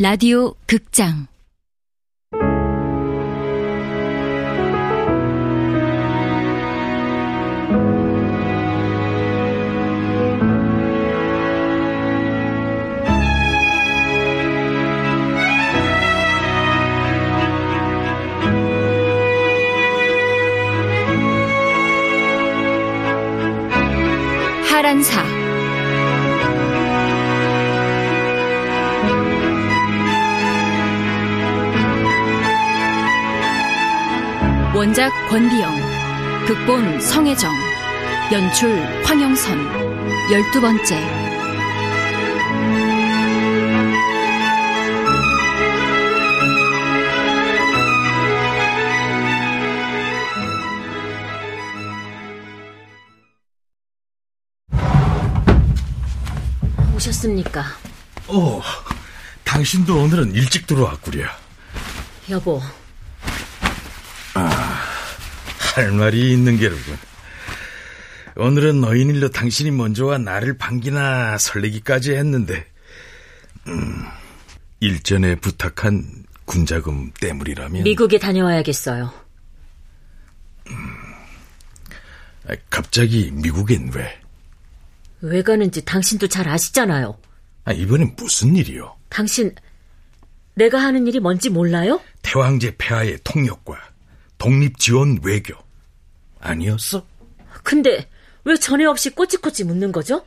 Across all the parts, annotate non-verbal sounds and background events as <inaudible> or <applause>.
라디오 극장. 하란사 원작 권비영, 극본 성혜정, 연출 황영선, 열두 번째. 오셨습니까? 어, 당신도 오늘은 일찍 들어왔구려. 여보, 할 말이 있는 게로군. 오늘은 너인 일로 당신이 먼저 와 나를 반기나 설레기까지 했는데, 음, 일전에 부탁한 군자금 때문이라면. 미국에 다녀와야겠어요. 아, 갑자기 미국엔 왜? 왜 가는지 당신도 잘 아시잖아요. 아, 이번엔 무슨 일이요? 당신, 내가 하는 일이 뭔지 몰라요? 태왕제 폐하의 통역과 독립지원 외교. 아니었어? 근데 왜 전에 없이 꼬치꼬치 묻는 거죠?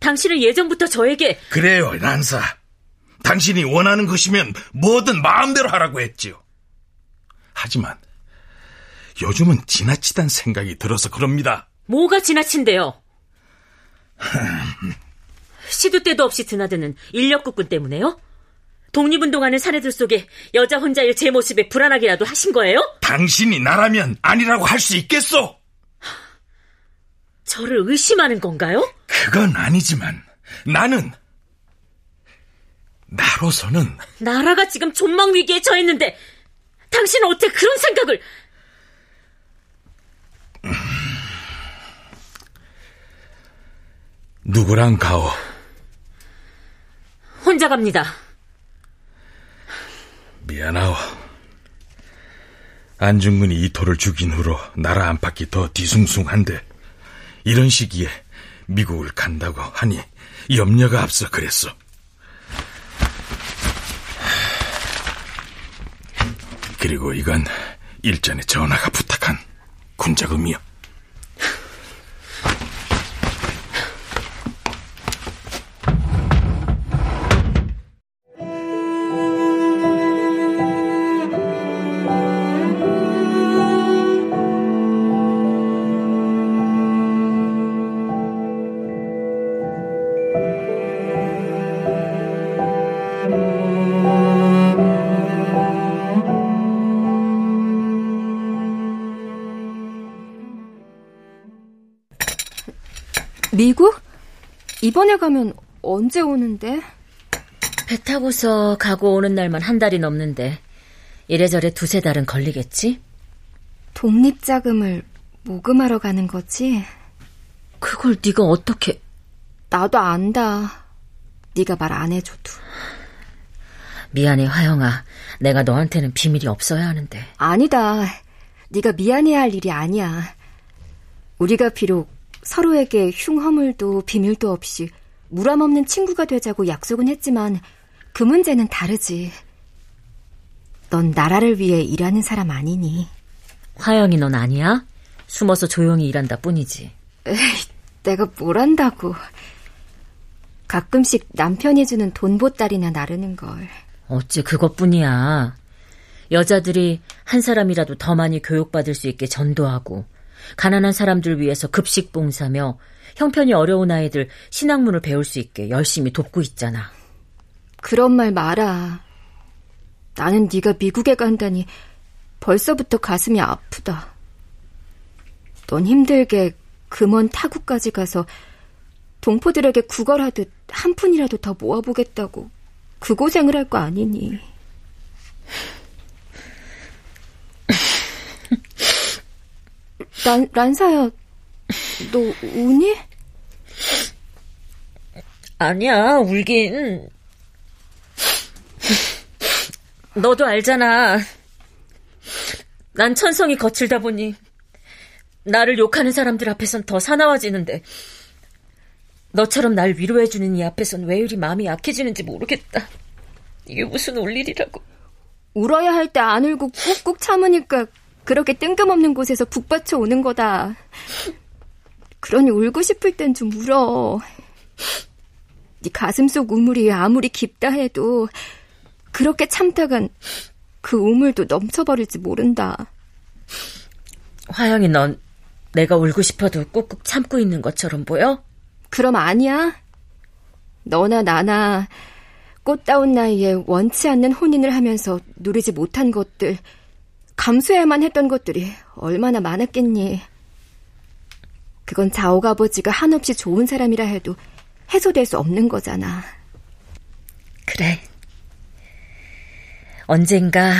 당신은 예전부터 저에게 그래요, 란사. 당신이 원하는 것이면 뭐든 마음대로 하라고 했지요. 하지만 요즘은 지나치단 생각이 들어서 그럽니다. 뭐가 지나친데요? <laughs> 시도 때도 없이 드나드는 인력국군 때문에요? 독립운동하는 사내들 속에 여자 혼자일 제 모습에 불안하게라도 하신 거예요? 당신이 나라면 아니라고 할 수 있겠소? 저를 의심하는 건가요? 그건 아니지만 나는 나로서는 나라가 지금 존망 위기에 처했는데 당신은 어떻게 그런 생각을 누구랑 가오? 혼자 갑니다. 미안하오. 안중근이 이토를 죽인 후로 나라 안팎이 더 뒤숭숭한데 이런 시기에 미국을 간다고 하니 염려가 앞서 그랬어. 그리고 이건 일전에 전화가 부탁한 군자금이요. 미국? 이번에 가면 언제 오는데? 배 타고서 가고 오는 날만 한 달이 넘는데 이래저래 두세 달은 걸리겠지? 독립자금을 모금하러 가는 거지? 그걸 네가 어떻게... 나도 안다. 네가 말 안 해줘도. 미안해 화영아. 내가 너한테는 비밀이 없어야 하는데. 아니다. 네가 미안해야 할 일이 아니야. 우리가 비록 서로에게 흉허물도 비밀도 없이 무람 없는 친구가 되자고 약속은 했지만 그 문제는 다르지. 넌 나라를 위해 일하는 사람 아니니. 화영이 넌 아니야? 숨어서 조용히 일한다 뿐이지. 에이, 내가 뭘 한다고. 가끔씩 남편이 주는 돈 보따리나 나르는 걸. 어째 그것뿐이야. 여자들이 한 사람이라도 더 많이 교육받을 수 있게 전도하고 가난한 사람들 위해서 급식 봉사며 형편이 어려운 아이들 신학문을 배울 수 있게 열심히 돕고 있잖아. 그런 말 마라. 나는 네가 미국에 간다니 벌써부터 가슴이 아프다. 넌 힘들게 금원 타국까지 가서 동포들에게 구걸하듯 한 푼이라도 더 모아보겠다고 그 고생을 할 거 아니니. 란, 란사야, 너 우니? 아니야, 울긴. 너도 알잖아. 난 천성이 거칠다 보니 나를 욕하는 사람들 앞에선 더 사나워지는데 너처럼 날 위로해주는 이 앞에선 왜 이리 마음이 약해지는지 모르겠다. 이게 무슨 올 일이라고. 울어야 할 때 안 울고 꾹꾹 참으니까 그렇게 뜬금없는 곳에서 북받쳐 오는 거다. 그러니 울고 싶을 땐 좀 울어. 네 가슴 속 우물이 아무리 깊다 해도 그렇게 참다간 그 우물도 넘쳐버릴지 모른다. 화영이 넌 내가 울고 싶어도 꾹꾹 참고 있는 것처럼 보여? 그럼 아니야. 너나 나나 꽃다운 나이에 원치 않는 혼인을 하면서 누리지 못한 것들, 감수해야만 했던 것들이 얼마나 많았겠니. 그건 자옥 아버지가 한없이 좋은 사람이라 해도 해소될 수 없는 거잖아. 그래. 언젠가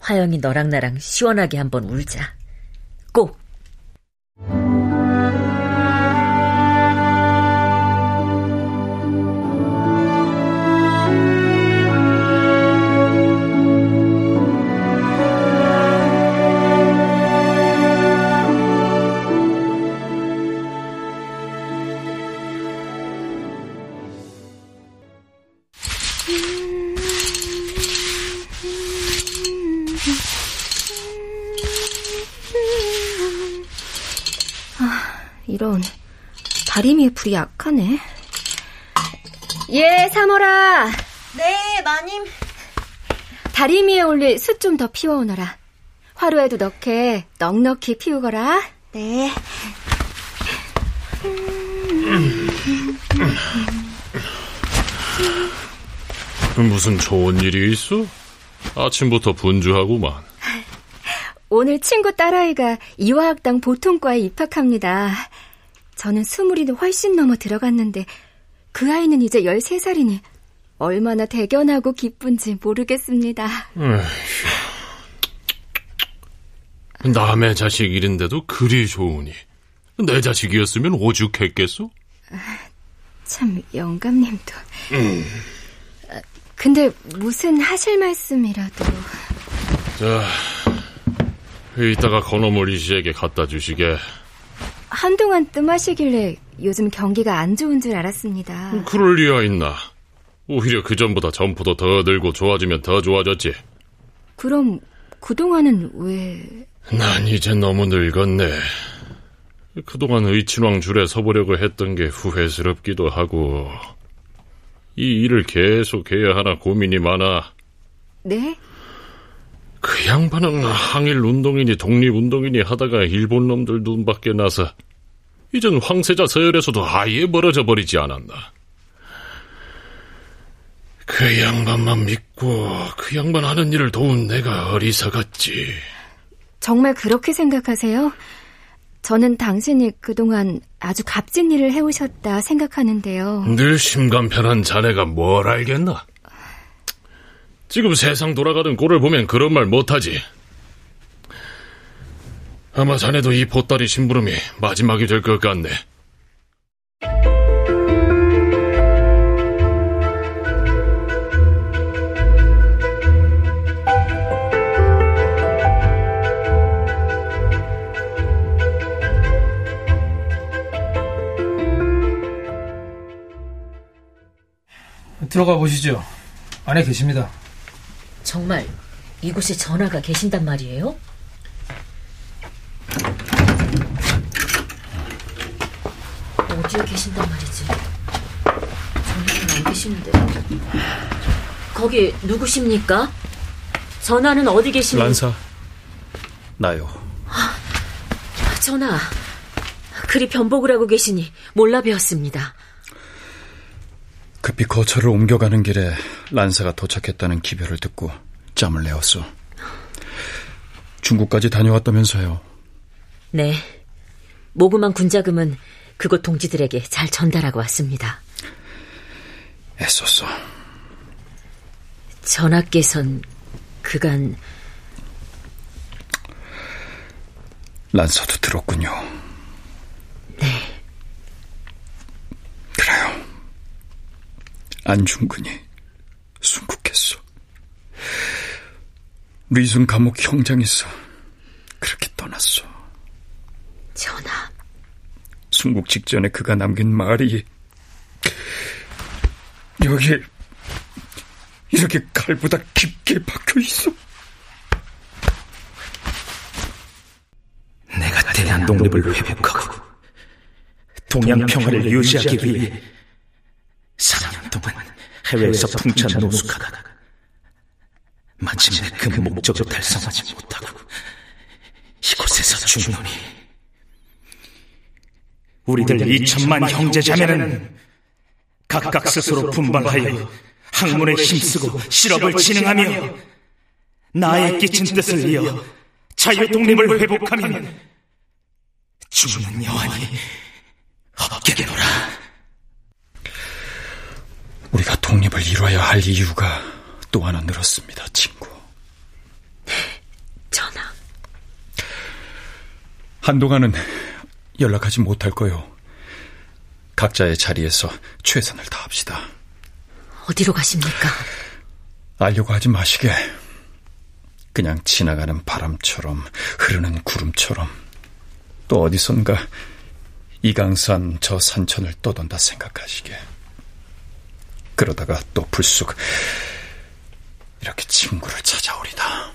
화영이 너랑 나랑 시원하게 한번 울자. 불이 약하네. 예, 사모라. 네, 마님. 다리미에 올릴 숯 좀 더 피워오너라. 화로에도 넣게 넉넉히 피우거라. 네. 무슨 좋은 일이 있어? 아침부터 분주하구만. 오늘 친구 딸아이가 이화학당 보통과에 입학합니다. 저는 스물이 훨씬 넘어 들어갔는데 그 아이는 이제 13살이니 얼마나 대견하고 기쁜지 모르겠습니다. 남의 자식 이른데도 그리 좋으니 내 자식이었으면 오죽했겠소? 참 영감님도. 음. 근데 무슨 하실 말씀이라도. 자, 이따가 건어물 이 씨에게 갖다 주시게. 한동안 뜸하시길래 요즘 경기가 안 좋은 줄 알았습니다. 그럴 리야 있나. 오히려 그전보다 점포도 더 늘고 좋아지면 더 좋아졌지. 그럼 그동안은 왜... 난 이제 너무 늙었네. 그동안 의친왕 줄에 서보려고 했던 게 후회스럽기도 하고 이 일을 계속해야 하나 고민이 많아. 네? 그 양반은 항일 운동이니 독립 운동이니 하다가 일본 놈들 눈 밖에 나서 이젠 황세자 서열에서도 아예 멀어져 버리지 않았나. 그 양반만 믿고 그 양반 하는 일을 도운 내가 어리석었지. 정말 그렇게 생각하세요? 저는 당신이 그동안 아주 값진 일을 해오셨다 생각하는데요. 늘 심간 편한 자네가 뭘 알겠나? 지금 세상 돌아가는 꼴을 보면 그런 말 못하지. 아마 자네도 이 보따리 심부름이 마지막이 될 것 같네. 들어가 보시죠. 안에 계십니다. 정말 이곳에 전화가 계신단 말이에요? 어디에 계신단 말이지? 전화는 안 계시는데. 거기 누구십니까? 전화는 어디 계시는? 란사. 나요. 전화. 그리 변복을 하고 계시니 몰라 배웠습니다. 급히 거처를 옮겨가는 길에 란사가 도착했다는 기별을 듣고 짬을 내었어. 중국까지 다녀왔다면서요. 네. 모금한 군자금은 그곳 동지들에게 잘 전달하고 왔습니다. 애썼어. 전하께선 그간 란사도 들었군요. 네. 그래요. 안중근이 순국했어. 리순 감옥 형장에서 그렇게 떠났어. 전하. 순국 직전에 그가 남긴 말이 여기 이렇게 칼보다 깊게 박혀 있어. 내가 대한 독립을 회복하고 동양 평화를 유지하기 위해 4년 동안 해외에서 풍찬 노숙하다가 마침내 그 목적을 달성하지 못하고 이곳에서 죽노니 우리들 2천만 형제자매는 각각 스스로 분발하여 학문에 힘쓰고 실업을 진행하며 나의 끼친 뜻을 이어 자유 독립을 회복하면 죽는 여한이 없겠노라. 우리가 독립을 이뤄야 할 이유가 또 하나 늘었습니다, 친구. 전하. 한동안은 연락하지 못할 거요. 각자의 자리에서 최선을 다합시다. 어디로 가십니까? 알려고 하지 마시게. 그냥 지나가는 바람처럼 흐르는 구름처럼 또 어디선가 이강산 저 산천을 떠돈다 생각하시게. 그러다가 또 불쑥 이렇게 친구를 찾아오리다.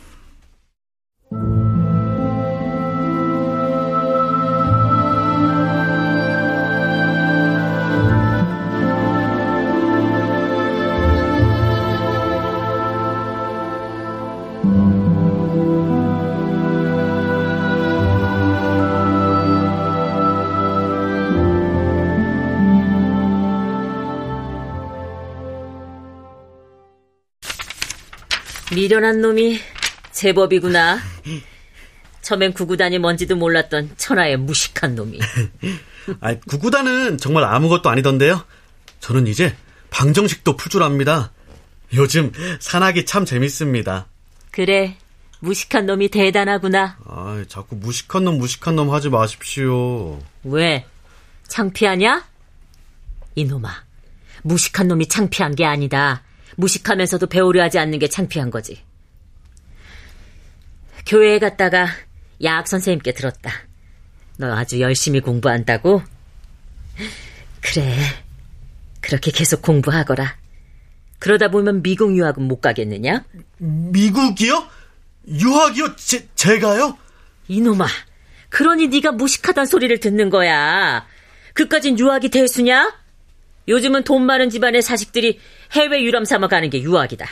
미련한 놈이 제법이구나. 처음엔 구구단이 뭔지도 몰랐던 천하의 무식한 놈이. <laughs> 아, 구구단은 정말 아무것도 아니던데요. 저는 이제 방정식도 풀 줄 압니다. 요즘 산악이 참 재밌습니다. 그래, 무식한 놈이 대단하구나. 아, 자꾸 무식한 놈 무식한 놈 하지 마십시오. 왜? 창피하냐? 이놈아, 무식한 놈이 창피한 게 아니다. 무식하면서도 배우려 하지 않는 게 창피한 거지. 교회에 갔다가 야학 선생님께 들었다. 너 아주 열심히 공부한다고? 그래. 그렇게 계속 공부하거라. 그러다 보면 미국 유학은 못 가겠느냐? 미국이요? 유학이요? 제, 제가요? 이놈아, 그러니 네가 무식하단 소리를 듣는 거야. 그까진 유학이 대수냐? 요즘은 돈 많은 집안의 자식들이 해외 유람 삼아 가는 게 유학이다.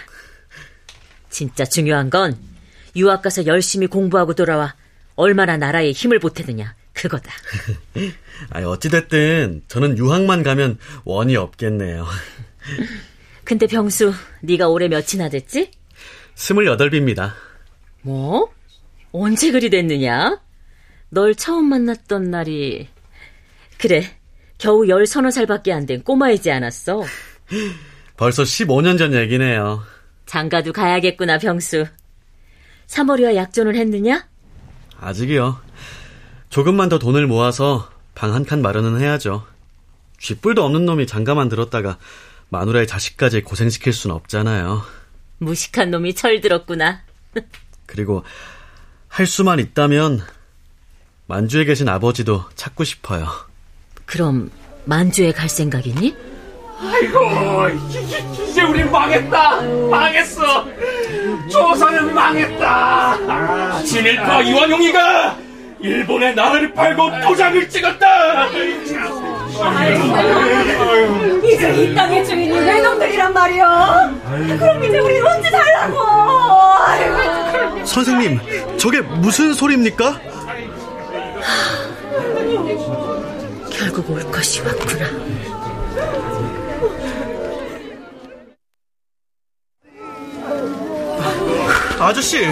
진짜 중요한 건 유학 가서 열심히 공부하고 돌아와 얼마나 나라에 힘을 보태느냐 그거다. <laughs> 아니 어찌됐든 저는 유학만 가면 원이 없겠네요. <laughs> 근데 병수 네가 올해 몇이나 됐지? 스물여덟입니다. 뭐? 언제 그리 됐느냐? 널 처음 만났던 날이 그래 겨우 열 서너 살밖에 안 된 꼬마이지 않았어. 벌써 15년 전 얘기네요. 장가도 가야겠구나, 병수. 3월이와 약존을 했느냐? 아직이요. 조금만 더 돈을 모아서 방 한 칸 마련은 해야죠. 쥐뿔도 없는 놈이 장가만 들었다가 마누라의 자식까지 고생시킬 순 없잖아요. 무식한 놈이 철들었구나. <laughs> 그리고 할 수만 있다면 만주에 계신 아버지도 찾고 싶어요. 그럼 만주에 갈 생각이니? 아이고 이제 우리 망했다. 망했어. 조선은 망했다. 진일파 이완용이가 일본의 나라를 팔고 도장을 찍었다. 이제 이 땅의 주인이 외놈들이란 말이야 그럼 이제 우리 언제 살라고? 선생님 저게 무슨 소리입니까? 결국 올 것이 왔구나. 아저씨,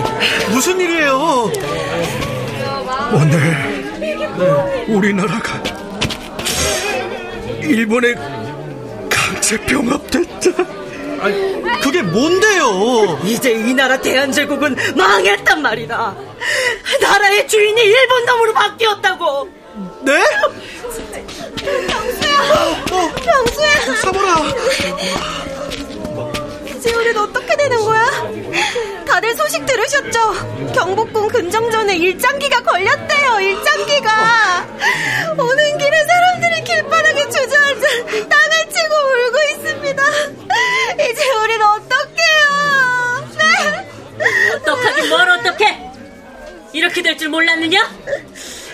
무슨 일이에요? 오늘 우리나라가 일본에 강제 병합됐다. 아니, 그게 뭔데요? 이제 이 나라 대한제국은 망했단 말이다. 나라의 주인이 일본 놈으로 바뀌었다고. 네? 병수야! 어, 병수야! 사보라! 이제 우리 우린 어떻게 되는 거야? 다들 소식 들으셨죠? 경복궁 근정전에 일장기가 걸렸대요, 일장기가. 오는 길에 사람들이 길바닥에 주저앉아 땅을 치고 울고 있습니다. 이제 우린 어떡해요? 네? 어떡하긴 뭘 어떡해? 이렇게 될 줄 몰랐느냐?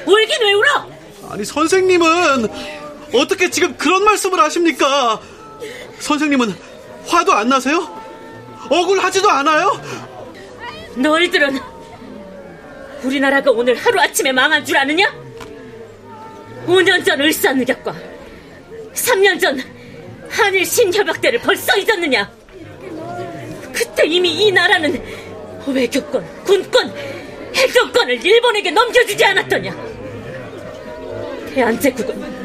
울긴 왜 울어? 아니, 선생님은 어떻게 지금 그런 말씀을 하십니까? 선생님은 화도 안 나세요? 억울하지도 않아요? 너희들은 우리나라가 오늘 하루아침에 망한 줄 아느냐? 5년 전 을사늑약과 3년 전 한일 신협약대를 벌써 잊었느냐? 그때 이미 이 나라는 외교권, 군권, 해전권을 일본에게 넘겨주지 않았더냐? 대한제국은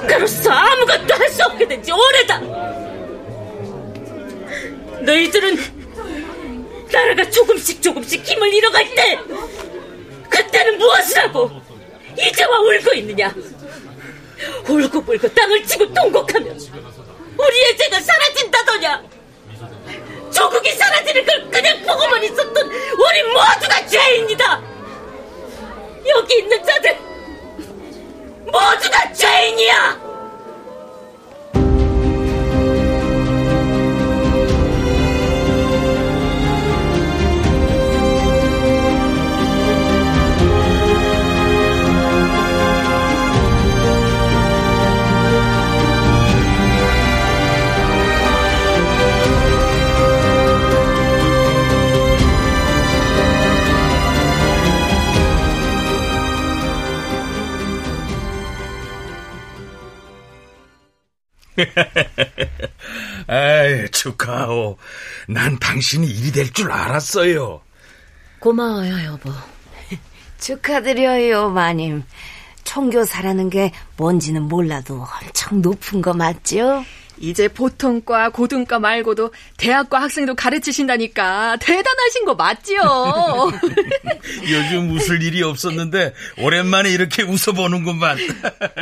국가로서 아무것도 할 수 없게 된 지 오래다! 너희들은 나라가 조금씩 조금씩 힘을 잃어갈 때 그때는 무엇을 하고 이제와 울고 있느냐? 울고 불고 땅을 치고 통곡하며 우리의 죄가 사라진다더냐? 조국이 사라지는 걸 그냥 보고만 있었던 우리 모두가 죄인이다. 여기 있는 자들 모두가 죄인이야 축하하오. 난 당신이 일이 될 줄 알았어요. 고마워요, 여보. <laughs> 축하드려요, 마님. 총교사라는 게 뭔지는 몰라도 엄청 높은 거 맞죠? 이제 보통과 고등과 말고도 대학과 학생도 가르치신다니까 대단하신 거 맞지요? <laughs> 요즘 웃을 일이 없었는데 오랜만에 이렇게 웃어보는구만.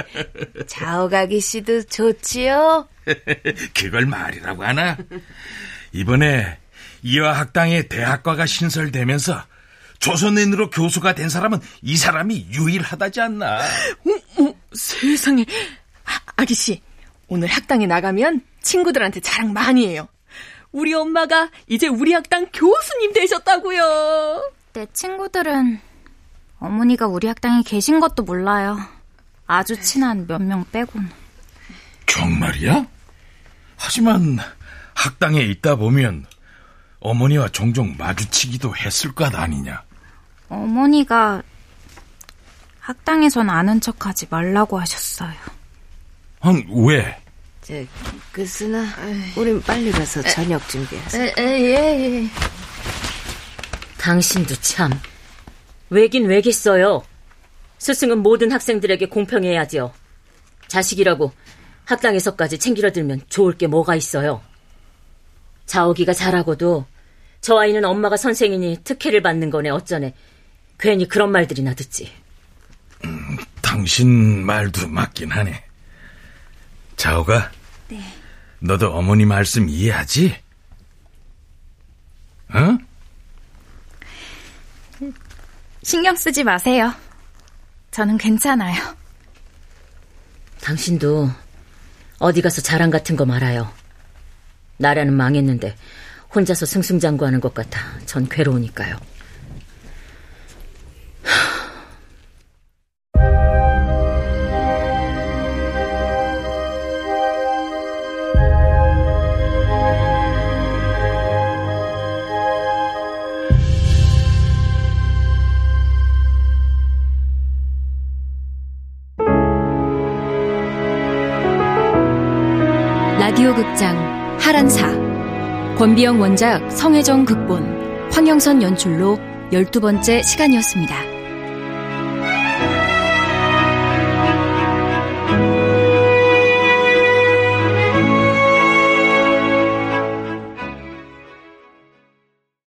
<laughs> 자오가기 씨도 좋지요? <laughs> 그걸 말이라고 하나? 이번에 이화학당에 대학과가 신설되면서 조선인으로 교수가 된 사람은 이 사람이 유일하다지 않나? 어, 어, 세상에. 아, 아기씨, 오늘 학당에 나가면 친구들한테 자랑 많이 해요. 우리 엄마가 이제 우리 학당 교수님 되셨다고요. 내 친구들은 어머니가 우리 학당에 계신 것도 몰라요. 아주 친한 몇 명 빼곤. 정말이야? 하지만 학당에 있다 보면 어머니와 종종 마주치기도 했을 것 아니냐? 어머니가 학당에선 아는 척하지 말라고 하셨어요. 응, 왜? 저, 그스나 우린 빨리 가서 저녁 준비하자. 예, 예. 당신도 참 왜긴 왜겠어요. 스승은 모든 학생들에게 공평해야지요. 자식이라고 학당에서까지 챙기려 들면 좋을 게 뭐가 있어요. 자오기가 잘하고도 저 아이는 엄마가 선생이니 특혜를 받는 거네 어쩌네. 괜히 그런 말들이나 듣지. 음, 당신 말도 맞긴 하네. 자오가? 네. 너도 어머니 말씀 이해하지? 어? 신경 쓰지 마세요. 저는 괜찮아요. 당신도 어디 가서 자랑 같은 거 말아요. 나라는 망했는데 혼자서 승승장구하는 것 같아. 전 괴로우니까요. 권비영 원작 성혜정 극본 황영선 연출로 12번째 시간이었습니다.